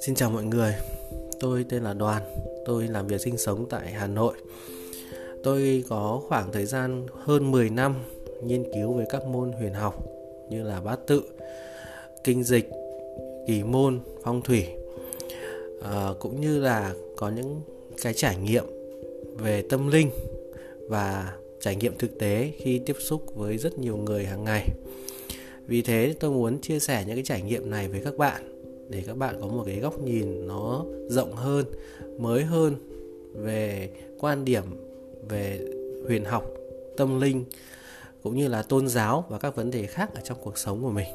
Xin chào mọi người, tôi tên là Đoàn, tôi làm việc sinh sống tại Hà Nội. Tôi có khoảng thời gian hơn 10 năm nghiên cứu về các môn huyền học như là bát tự, kinh dịch, kỳ môn, phong thủy à, cũng như là có những cái trải nghiệm về tâm linh và trải nghiệm thực tế khi tiếp xúc với rất nhiều người hàng ngày. Vì thế tôi muốn chia sẻ những cái trải nghiệm này với các bạn để các bạn có một cái góc nhìn nó rộng hơn, mới hơn về quan điểm về huyền học, tâm linh, cũng như là tôn giáo và các vấn đề khác ở trong cuộc sống của mình.